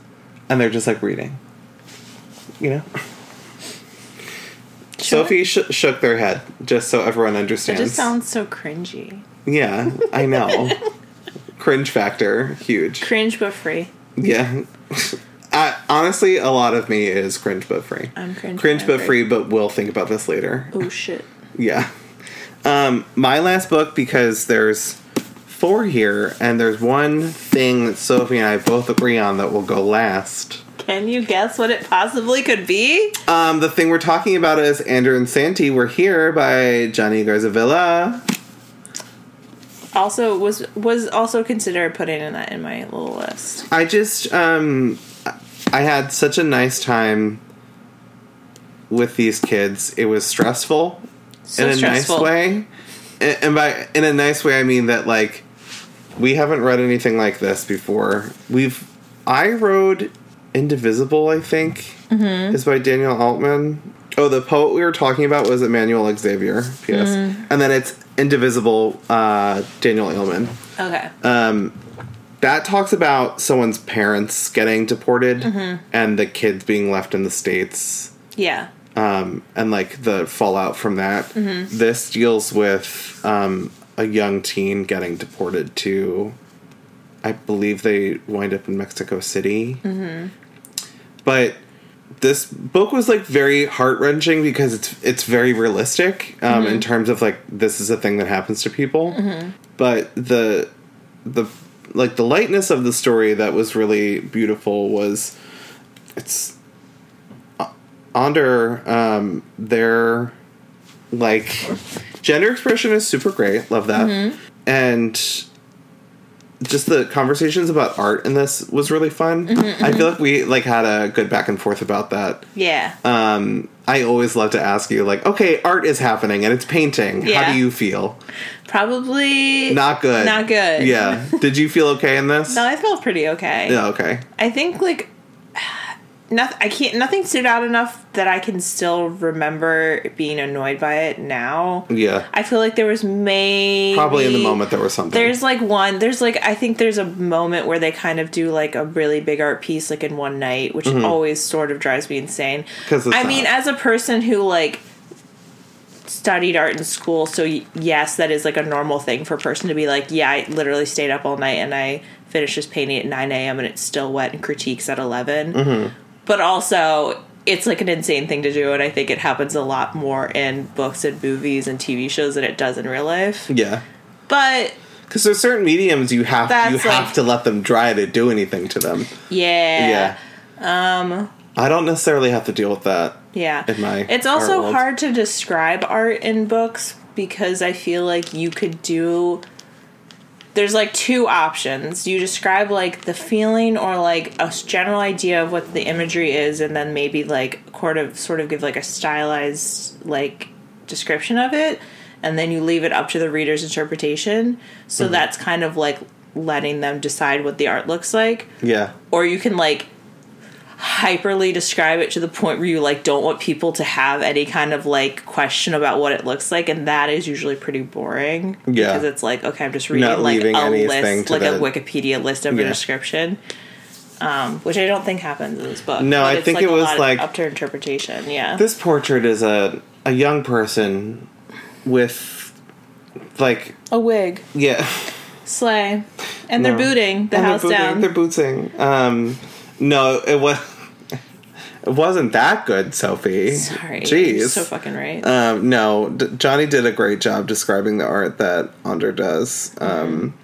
and they're just like reading. You know. Sure. Sophie sh- shook their head just so everyone understands. it just sounds so cringy. yeah, I know. Cringe factor huge. Cringe but free. Yeah. I, honestly, a lot of me is cringe but free. I'm cringe. Cringe but free, but we'll think about this later. Oh shit. Yeah. Um, my last book because there's four here, and there's one thing that Sophie and I both agree on that will go last. Can you guess what it possibly could be? Um, the thing we're talking about is Ander and Santi. We're here by Jonny Garza Villa. Also was was also considered putting in that in my little list. I just um, I had such a nice time with these kids. It was stressful So in a stressful. nice way, and and by in a nice way I mean that like we haven't read anything like this before. We've I wrote Indivisible. I think Mm-hmm. is by Daniel Aleman. Oh, the poet we were talking about was Emmanuel Xavier. P.S. Mm-hmm. And then it's Indivisible. Uh, Daniel Aleman Okay. that talks about someone's parents getting deported Mm-hmm. and the kids being left in the states yeah. um, and like the fallout from that Mm-hmm. this deals with um, a young teen getting deported to i believe they wind up in mexico city Mm-hmm. but this book was like very heart wrenching because it's it's very realistic um, Mm-hmm. in terms of like this is a thing that happens to people. But the the like the lightness of the story that was really beautiful was it's uh, under um, their like gender expression is super great. Love that Mm-hmm. and just the conversations about art in this was really fun. Mm-hmm, I feel like we like had a good back and forth about that. Yeah. Um, I always love to ask you like, okay, art is happening and it's painting. How do you feel? Probably Not good. Not good. Yeah. Did you feel okay in this? No, I felt pretty okay. Yeah. Okay. I think like nothing. I can't. Nothing stood out enough that I can still remember being annoyed by it now. Yeah. I feel like there was maybe Probably in the moment there was something. There's like one. There's like I think there's a moment where they kind of do like a really big art piece like in one night, which always sort of drives me insane. Because I mean, as a person who like studied art in school, so y- yes, that is like a normal thing for a person to be like, yeah, I literally stayed up all night and I finished this painting at 9 a.m. and it's still wet and critiques at 11. Mm-hmm. But also. It's like an insane thing to do, and I think it happens a lot more in books and movies and TV shows than it does in real life. yeah. But Because there's certain mediums you have you That's have like- to let them dry to do anything to them. Yeah. Yeah. Um. I don't necessarily have to deal with that. Yeah. In my it's also hard to describe art in books because I feel like you could do there's like two options. You describe like the feeling or like a general idea of what the imagery is and then maybe like sort of sort of give like a stylized like description of it and then you leave it up to the reader's interpretation. So Mm-hmm. that's kind of like letting them decide what the art looks like Yeah. or you can like hyperly describe it to the point where you like don't want people to have any kind of like question about what it looks like and that is usually pretty boring Yeah. because it's like okay i'm just reading Not like a list like a wikipedia list of a description um, which i don't think happens in this book No, but I it's, think like, it was, like- up to interpretation yeah This portrait is a a young person with like a wig yeah Slay. And they're booting the And house they're booting, down. They're booting. Um, no, it was. It wasn't that good, Sophie. Sorry. Jeez. You're so fucking right. Um, no, D- Jonny did a great job describing the art that Ander does. Um,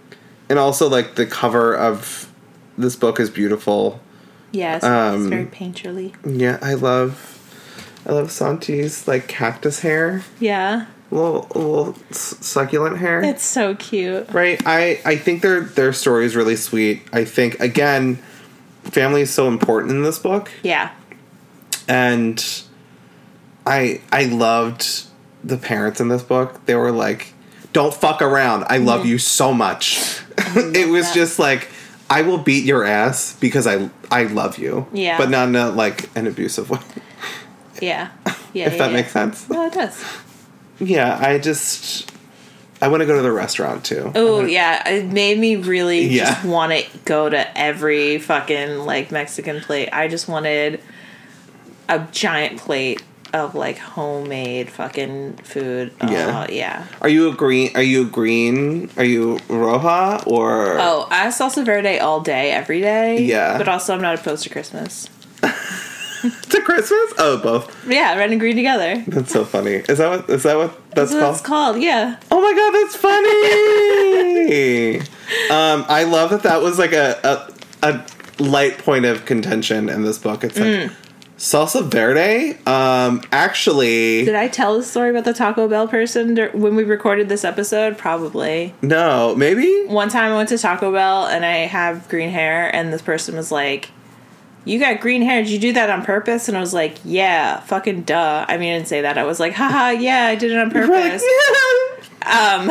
and also, like, the cover of this book is beautiful. yes. um, it's very painterly. Yeah, I love, I love Santi's, like, cactus hair. Yeah. Little, little succulent hair. It's so cute. right. I, I think their, their story is really sweet. I think, again, family is so important in this book. Yeah. And I I loved the parents in this book. They were like, "Don't fuck around. I love mm-hmm. you so much." it was that. just like, "I will beat your ass because I I love you." Yeah. but not in a, like an abusive way. Yeah. Yeah. if yeah, that yeah. makes sense. No, it does. Yeah, I just I want to go to the restaurant too. Oh yeah, it made me really Yeah. just want to go to every fucking like Mexican plate. I just wanted a giant plate of like homemade fucking food. Yeah. Oh, yeah. Are you a green? Are you green? Are you roja or? Oh, I salsa verde all day, every day. Yeah. But also, I'm not opposed to Christmas. to Christmas? Oh, both. Yeah, red and green together. That's so funny. Is that what? Is that what that's That's what called? it's called. Yeah. Oh my god, that's funny. um, I love that that was like a, a a light point of contention in this book. It's like Mm. Salsa verde. Um, actually, Did I tell the story about the Taco Bell person when we recorded this episode? Probably. no, maybe. one time I went to Taco Bell and I have green hair, and this person was like, You got green hair. Did you do that on purpose? And I was like, Yeah, fucking duh. I mean, I didn't say that. I was like, Haha, yeah, I did it on purpose. um,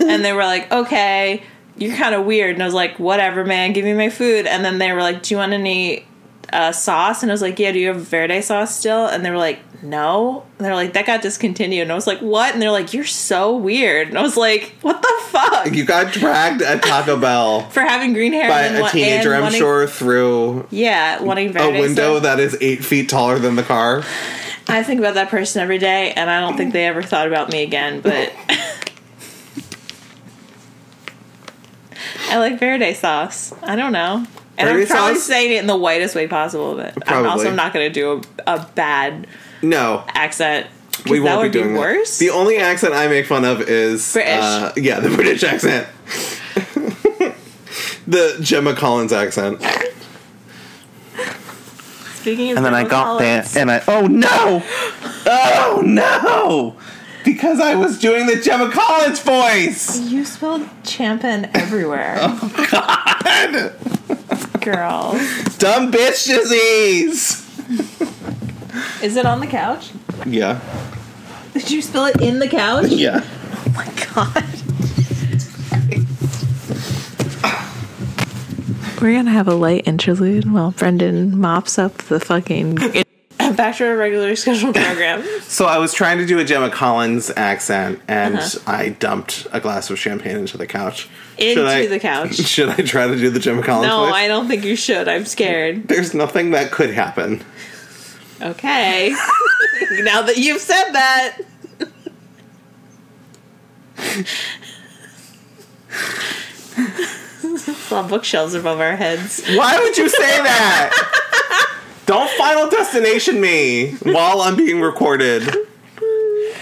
and they were like, Okay, you're kind of weird. And I was like, Whatever, man, give me my food. And then they were like, Do you want any uh, sauce? And I was like, Yeah, do you have verde sauce still? And they were like, No. And they're like, That got discontinued. And I was like, What? And they're like, You're so weird. And I was like, What the fuck? you got dragged at Taco Bell for having green hair by a wa- teenager, I'm wanting- sure, through Yeah, wanting a window sauce. that is eight feet taller than the car. I think about that person every day, and I don't think they ever thought about me again. But I like verde sauce. I don't know, and Verde I'm probably sauce? saying it in the whitest way possible. But I'm also not going to do a, a bad No, accent. 'cause we won't would be doing that. worse. The only accent I make fun of is British. Uh, yeah, the British accent. the Gemma Collins accent. Speaking of And then I Gemma got there and I oh no! Oh no! Because I was doing the Gemma Collins voice! you spelled champion everywhere, Oh. God! girl. Dumb bitch disease! Is it on the couch? Yeah. Did you spill it in the couch? Yeah. Oh my god. We're gonna have a light interlude while Brendan mops up the fucking. Back to our regular scheduled program. So I was trying to do a Gemma Collins accent and Uh-huh. I dumped a glass of champagne into the couch. Into I, the couch. Should I try to do the Gemma Collins No, voice? I don't think you should. I'm scared. There's nothing that could happen. Okay. now that you've said that. Well, bookshelves above our heads. Why would you say that? Don't final destination me while I'm being recorded.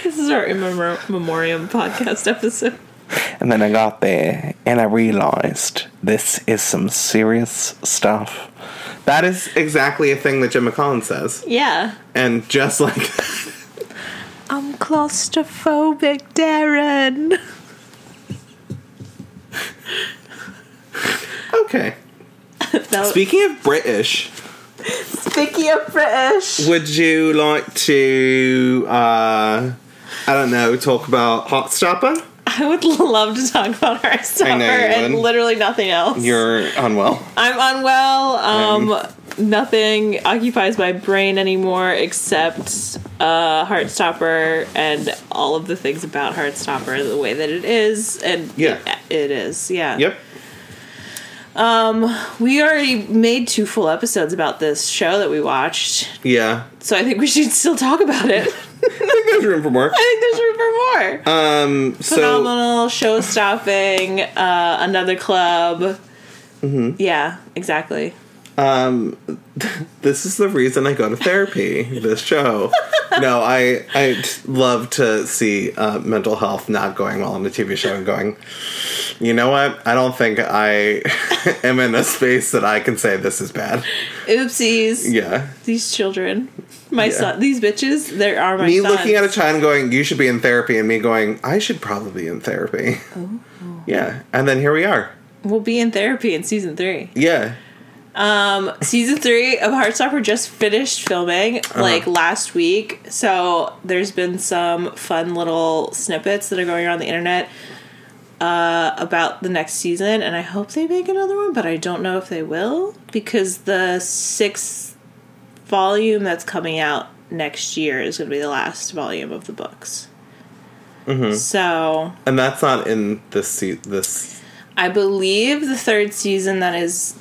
This is our in memor- memoriam podcast episode. And then I got there and I realized this is some serious stuff. That is exactly a thing that Gemma Collins says. Yeah. And just like I'm claustrophobic, Darren. Okay. Speaking of British, speaking of British. would you like to uh I don't know, talk about Heartstopper? I would love to talk about Heartstopper you and would. literally nothing else. You're unwell. I'm unwell. Um, nothing occupies my brain anymore except uh, Heartstopper and all of the things about Heartstopper, the way that it is, and Yeah. it is. Yeah. Yep. We already made two full episodes about this show that we watched, Yeah. so I think we should still talk about it. I think there's room for more. I think there's room for more. Um, so Phenomenal, show stopping, uh, another club. Mm-hmm. Yeah, exactly. Um, this is the reason I go to therapy. This show. No, I I love to see uh, mental health not going well on a TV show and going. You know what? I don't think I am in a space that I can say this is bad. Oopsies. Yeah. These children. My Yeah. son. These bitches. There are my me sons. looking at a child and going, "You should be in therapy," and me going, "I should probably be in therapy." Oh. Yeah, and then here we are. We'll be in therapy in season three. Yeah, Um, season three of Heartstopper just finished filming Uh-huh. like last week, so there's been some fun little snippets that are going around the internet uh, about the next season, and I hope they make another one, but I don't know if they will because the sixth volume that's coming out next year is going to be the last volume of the books. Mm-hmm. So and that's not in this se- this. I believe the third season that is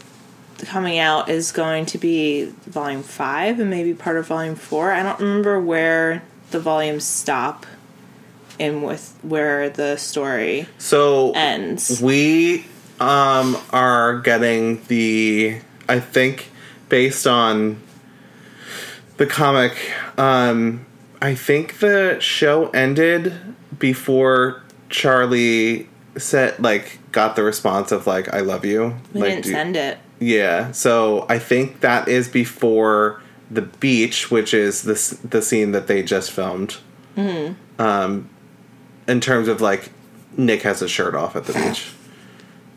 coming out is going to be volume five and maybe part of volume four. I don't remember where the volumes stop and with where the story So ends. we um are getting the I think based on the comic um I think the show ended before Charlie said like got the response of like I love you. We like didn't do- send it. Yeah, so I think that is before the beach, which is this the scene that they just filmed. Mm-hmm. Um, in terms of like Nick has his shirt off at the beach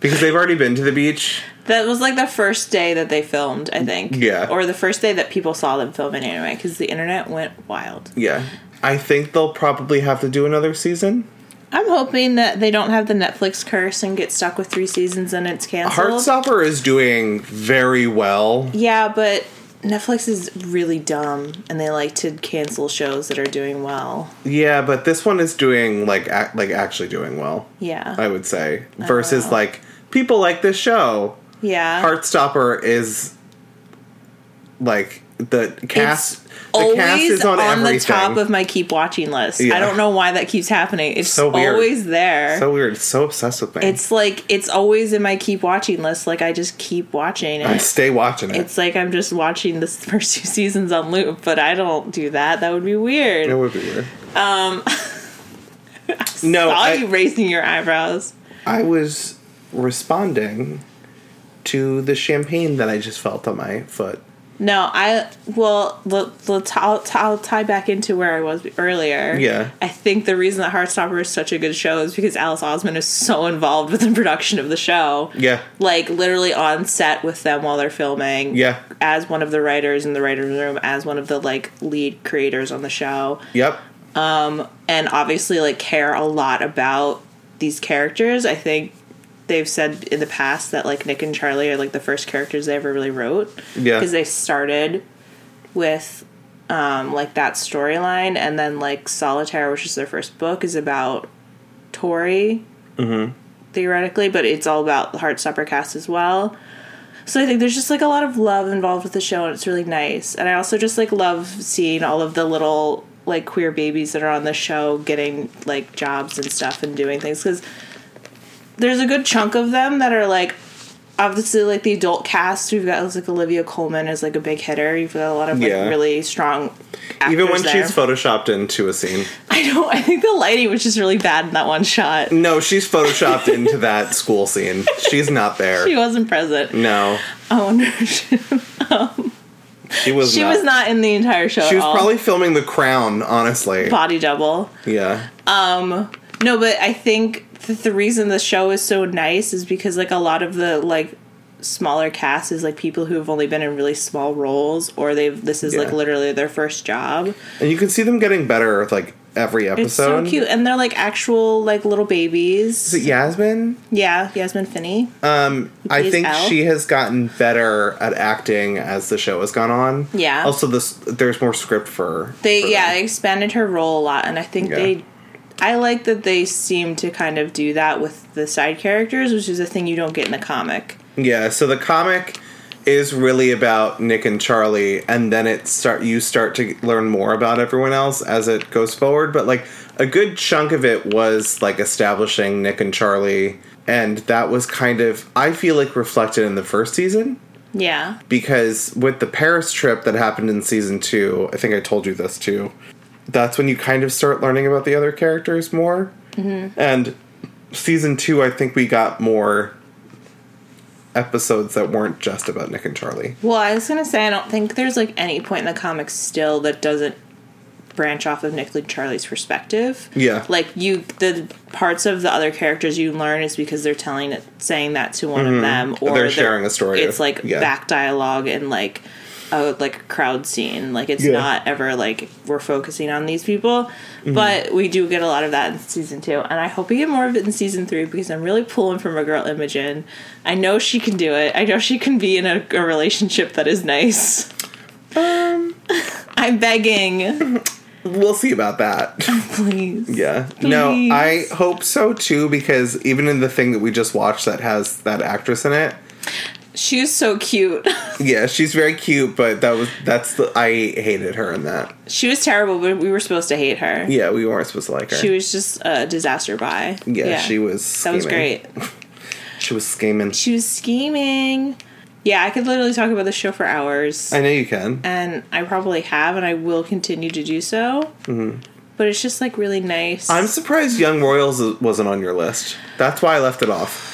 because they've already been to the beach. That was like the first day that they filmed, I think. Yeah. Or the first day that people saw them filming anyway, because the internet went wild. Yeah, I think they'll probably have to do another season. I'm hoping that they don't have the Netflix curse and get stuck with three seasons and it's canceled. Heartstopper is doing very well. Yeah, but Netflix is really dumb and they like to cancel shows that are doing well. Yeah, but this one is doing like ac- like actually doing well. Yeah. I would say versus know. like people like this show. yeah. Heartstopper is like the cast. the always cast is on, the top of my keep watching list. Yeah. I don't know why that keeps happening. It's So weird. always there. so weird. So obsessed with me. it's like it's always in my keep watching list. Like I just keep watching I stay watching it. It's like I'm just watching the first two seasons on loop, but I don't do that. That would be weird. it would be weird. Um, No, saw I, you raising your eyebrows. I was responding to the champagne that I just felt on my foot. No, I well, let, let's I'll, I'll tie back into where I was earlier. Yeah. I think the reason that Heartstopper is such a good show is because Alice Oseman is so involved with the production of the show. Yeah, Like literally on set with them while they're filming. yeah, As one of the writers in the writers' room, as one of the like lead creators on the show, yep. Um, and obviously like care a lot about these characters. I think they've said in the past that like Nick and Charlie are like the first characters they ever really wrote Yeah. because they started with um like that storyline and then like Solitaire, which is their first book, is about Tori theoretically, but it's all about the Heartstopper cast as well. So I think there's just like a lot of love involved with the show and it's really nice. And I also just like love seeing all of the little like queer babies that are on the show getting like jobs and stuff and doing things cuz there's a good chunk of them that are like obviously like the adult cast. We've got like Olivia Colman as like a big hitter. You've got a lot of like Yeah. really strong actors Even when there. she's photoshopped into a scene. I don't I think the lighting was just really bad in that one shot. No, she's photoshopped into that school scene. She's not there. She wasn't present. No, I wonder if she, she was. she not. was not in the entire show. She was all. probably filming The Crown. Honestly, body double. yeah. Um no, but I think the reason the show is so nice is because like a lot of the like smaller cast is like people who have only been in really small roles or they've this is like literally their first job. And you can see them getting better like every episode. It's so cute and they're like actual like little babies. Is it Yasmin? Yeah, Yasmin Finney. Um, I think she has gotten better at acting as the show has gone on. Yeah. Also, this there's more script for. They for yeah, them. they expanded her role a lot and I think Yeah. they I like that they seem to kind of do that with the side characters, which is a thing you don't get in the comic. Yeah. So the comic is really about Nick and Charlie, and then it start you start to learn more about everyone else as it goes forward. But like a good chunk of it was like establishing Nick and Charlie, and that was kind of I feel like reflected in the first season Yeah. because with the Paris trip that happened in season two, I think I told you this too. That's when you kind of start learning about the other characters more. Mm-hmm. And season two, I think we got more episodes that weren't just about Nick and Charlie. Well, I was gonna say I don't think there's like any point in the comics still that doesn't branch off of Nick and Charlie's perspective. Yeah. Like you, the parts of the other characters you learn is because they're telling it, saying that to one of them, or Mm-hmm. They're sharing a story It's like yeah. back dialogue and like a like a crowd scene. Like it's Yeah. not ever like we're focusing on these people, Mm-hmm. but we do get a lot of that in season two, and I hope we get more of it in season three because I'm really pulling from a girl Imogen. I know she can do it. I know she can be in a, a relationship that is nice. Um, I'm begging, we'll see about that. please. yeah. No, I hope so too because even in the thing that we just watched that has that actress in it, She's so cute. yeah, she's very cute, but that was that's the I hated her in that. She was terrible, but we were supposed to hate her. Yeah, we weren't supposed to like her. She was just a disaster by. yeah, she was. That was great. She was scheming. She was scheming. Yeah, I could literally talk about the show for hours. I know you can. and I probably have, and I will continue to do so. Mm-hmm. But it's just like really nice. I'm surprised Young Royals wasn't on your list. That's why I left it off.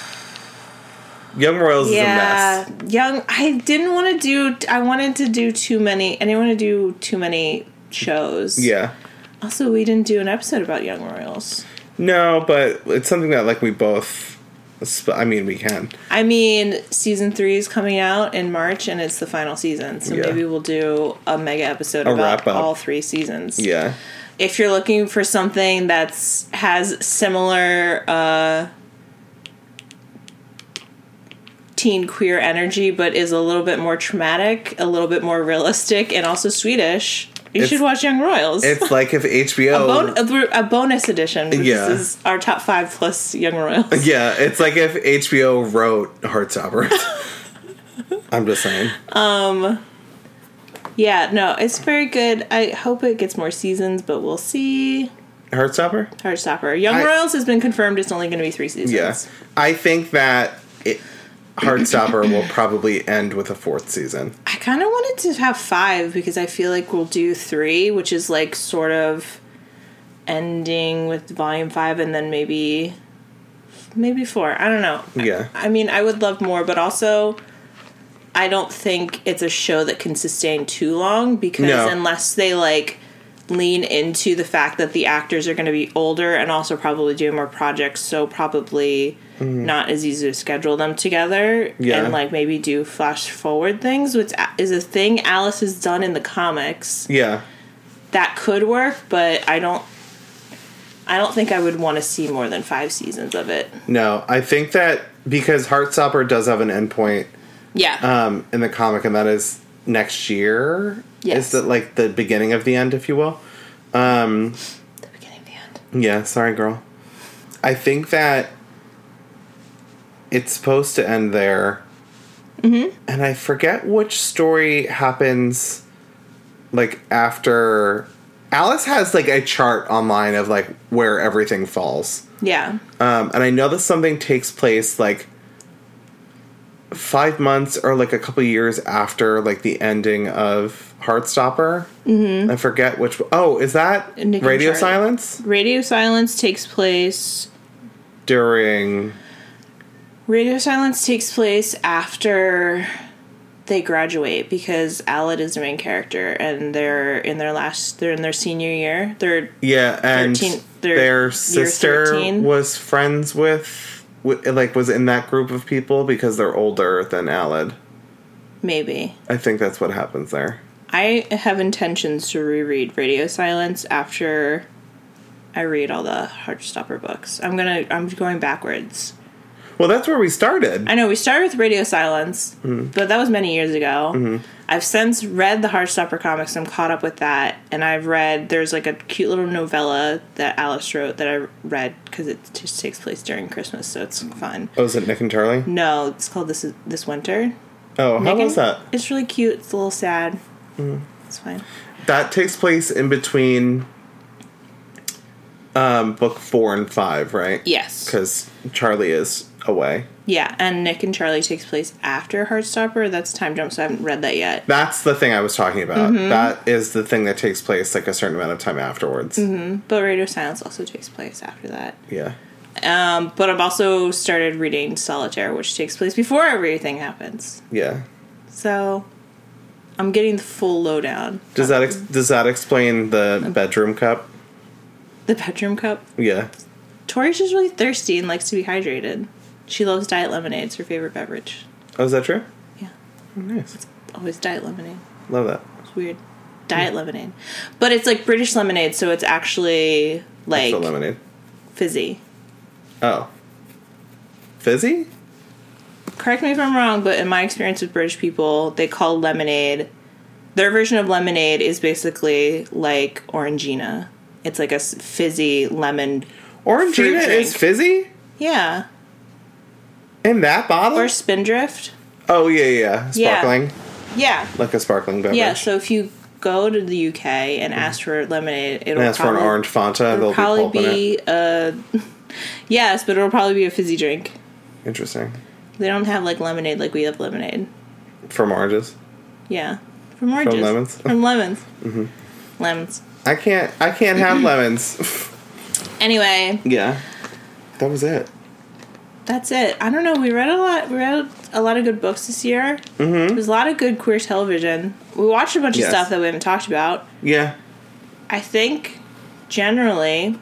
Young Royals yeah, is a mess. young. I didn't want to do. I wanted to do too many. I didn't want to do too many shows. Yeah. Also, we didn't do an episode about Young Royals. No, but it's something that like we both. I mean, we can. I mean, season three is coming out in March, and it's the final season. So Yeah. maybe we'll do a mega episode A about all three seasons. Yeah. if you're looking for something that's has similar uh teen queer energy but is a little bit more traumatic a little bit more realistic and also swedish you It's- should watch young royals It's like if HBO. Bon- a, a bonus edition which Yeah. is our top five plus young royals yeah, it's like if HBO wrote Heartstopper. I'm just saying. Um. Yeah no it's very good i hope it gets more seasons but we'll see Heartstopper? Heartstopper. Young I- Royals has been confirmed it's only going to be three seasons. Yeah. I think that it, Heartstopper will probably end with a fourth season. I kind of wanted to have five because I feel like we'll do three, which is like sort of ending with volume five and then maybe maybe four. I don't know. Yeah. I mean, I would love more, but also I don't think it's a show that can sustain too long because No. unless they like lean into the fact that the actors are going to be older and also probably doing more projects, so probably not as easy to schedule them together Yeah. and like maybe do flash forward things, which is a thing Alice has done in the comics. Yeah. That could work, but I don't. I don't think I would want to see more than five seasons of it. No, I think that because Heartstopper does have an endpoint Yeah. um, in the comic, and that is next year. Yes. Is that like the beginning of the end, if you will? Um, the beginning, of the end. yeah, sorry, girl. I think that it's supposed to end there. Mm-hmm. And I forget which story happens like after. Alice has like a chart online of like where everything falls. Yeah. Um, and I know that something takes place like five months or like a couple years after like the ending of Heartstopper. Mm-hmm. I forget which. Oh, is that Nick Radio Silence Radio Silence takes place. during? Radio Silence takes place after they graduate because Aled is the main character and they're in their last. They're in their senior year. They're Yeah, and 13 they're their year sister 13. was friends with, like, was in that group of people because they're older than Aled. maybe. I think that's what happens there. I have intentions to reread Radio Silence after I read all the Heartstopper books. I'm gonna. I'm going backwards. Well, that's where we started. I know we started with Radio Silence, Mm-hmm. but that was many years ago. I've since read the Heartstopper comics. I'm caught up with that, and I've read. There's like a cute little novella that Alice wrote that I read because it just takes place during Christmas, so it's fun. Oh, is it Nick and Charlie? No, it's called this this winter. Oh, how Nick was and- that? It's really cute. It's a little sad. Mm. It's fine. That takes place in between um, book four and five, right? Yes. Because Charlie is away. Yeah, and Nick and Charlie takes place after Heartstopper. That's time jump, so I haven't read that yet. That's the thing I was talking about. Mm-hmm. That is the thing that takes place like a certain amount of time afterwards. But Radio Silence also takes place after that. Yeah. Um, but I've also started reading Solitaire, which takes place before everything happens. Yeah. So I'm getting the full lowdown. Does that ex- does that explain the bedroom cup? The bedroom cup. Yeah. Tori's just really thirsty and likes to be hydrated. She loves diet lemonade. It's her favorite beverage. Oh, is that true? Yeah, Oh, nice. always diet lemonade. Love that. It's weird. Diet lemonade, but it's like British lemonade, so it's actually like lemonade. fizzy. Oh. Fizzy? Correct me if I'm wrong, but in my experience with British people, they call lemonade. Their version of lemonade is basically like Orangina. It's like a fizzy lemon. Orangina is fizzy Yeah, in that bottle. or Spindrift. oh yeah, yeah. Sparkling, Yeah, like a sparkling beverage. yeah. So if you go to the UK and mm-hmm. ask for lemonade, it'll and that's for an orange Fanta. Be probably it. be a yes, but it'll probably be a fizzy drink. Interesting. They don't have like lemonade like we have lemonade. From oranges. Yeah, from oranges, From lemons? from lemons, lemons. I can't. I can't have lemons. Anyway, yeah. That was it. That's it. I don't know. We read a lot. We read a lot of good books this year. Mm-hmm. There's a lot of good queer television. We watched a bunch Yes. of stuff that we haven't talked about. Yeah. I think generally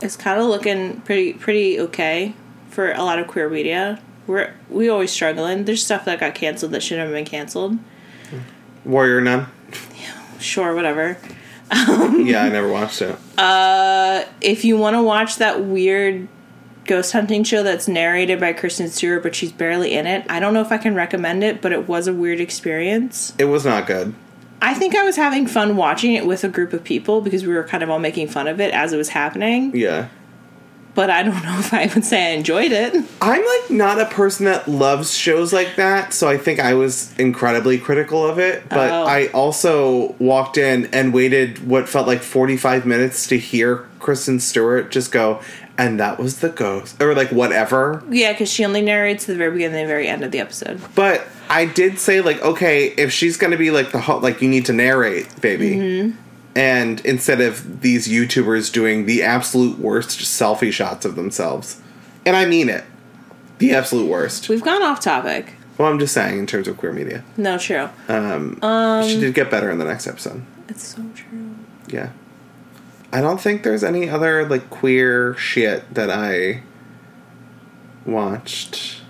it's kind of looking pretty pretty okay for a lot of queer media. We're we always struggling. There's stuff that got canceled that shouldn't have been canceled. Warrior Nun. Sure, whatever. yeah, I never watched it. Uh, if you want to watch that weird ghost hunting show that's narrated by Kristen Stewart, but she's barely in it, I don't know if I can recommend it, but it was a weird experience. It was not good. I think I was having fun watching it with a group of people because we were kind of all making fun of it as it was happening. Yeah. But I don't know if I would say I enjoyed it. I'm like not a person that loves shows like that, so I think I was incredibly critical of it. But Oh. I also walked in and waited what felt like 45 minutes to hear Kristen Stewart just go, and that was the ghost, or like whatever. Yeah, because she only narrates the very beginning and the very end of the episode. But I did say like, okay, if she's gonna be like the ho- like you need to narrate, baby. And instead of these YouTubers doing the absolute worst selfie shots of themselves, and I mean it, the absolute worst. We've gone off topic. Well, I'm just saying in terms of queer media. No, true. Um, Um, she did get better in the next episode. It's so true. Yeah. I don't think there's any other like queer shit that I watched.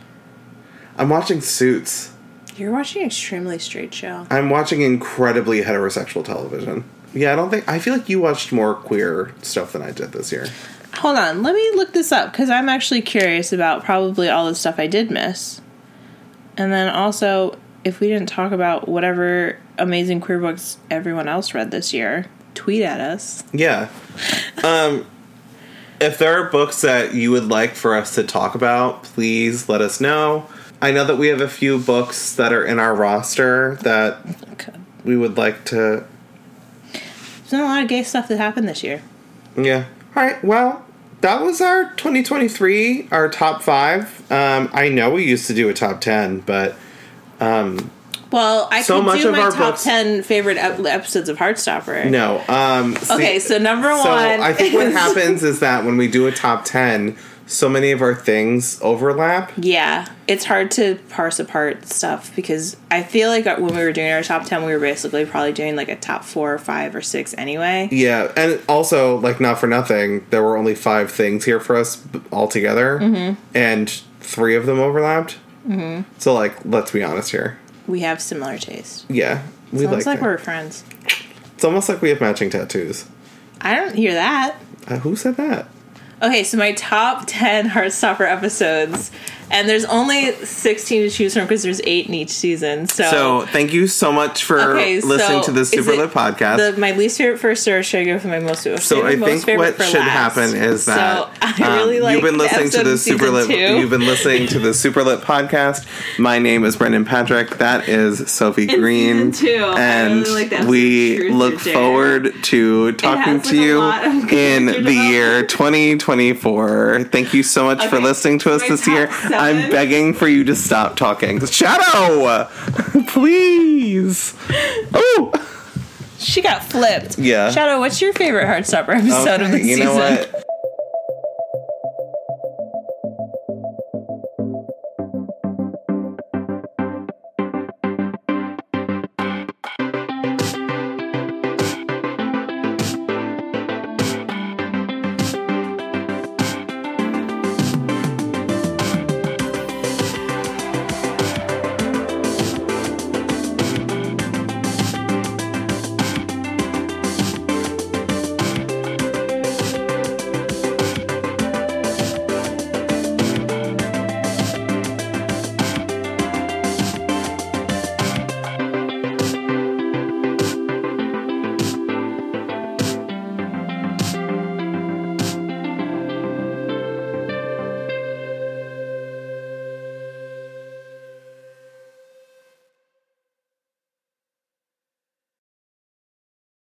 I'm watching Suits. You're watching Extremely Straight Show. I'm watching incredibly heterosexual television. Yeah, I don't think I feel like you watched more queer stuff than I did this year. Hold on, let me look this up because I'm actually curious about probably all the stuff I did miss. And then also, if we didn't talk about whatever amazing queer books everyone else read this year, tweet at us. Yeah. Um if there are books that you would like for us to talk about, please let us know. I know that we have a few books that are in our roster that Okay. we would like to There's not a lot of gay stuff that happened this year. Yeah. All right. Well, that was our 2023, our top five. Um, I know we used to do a top 10, but Well, I So could much do of my our top books- ten favorite ep- episodes of Heartstopper. no. Um, see- Okay, so number so one. I think what happens is that when we do a top 10, so many of our things overlap. Yeah, it's hard to parse apart stuff because I feel like when we were doing our top 10, we were basically probably doing like a top four or five or six anyway. Yeah. And also, like, not for nothing, there were only five things here for us altogether, Mm-hmm. and three of them overlapped. Mm-hmm. So, like, let's be honest here. We have similar taste. Yeah. We Sounds like that. we're friends. It's almost like we have matching tattoos. I don't hear that. Uh, who said that? Okay, so my top 10 Heartstopper episodes, and there's only 16 to choose from because there's eight in each season. So, So thank you so much for Okay, so listening to the Super it Lit podcast. the, my least favorite first, or should I go for my most favorite? so I think what should last? happen is that so I really um, like you've been listening to the Super Lit. two. You've been listening to the Super Lit podcast. My name is Brendan Patrick. That is Sophie Green, I and really like we look Dare. forward to talking has, to like, you in the year 2024. Thank you so much for listening to us my this year. seven. I'm begging for you to stop talking. Shadow, please. Oh. She got flipped. Yeah. Shadow, what's your favorite Heartstopper episode of the season? you know what?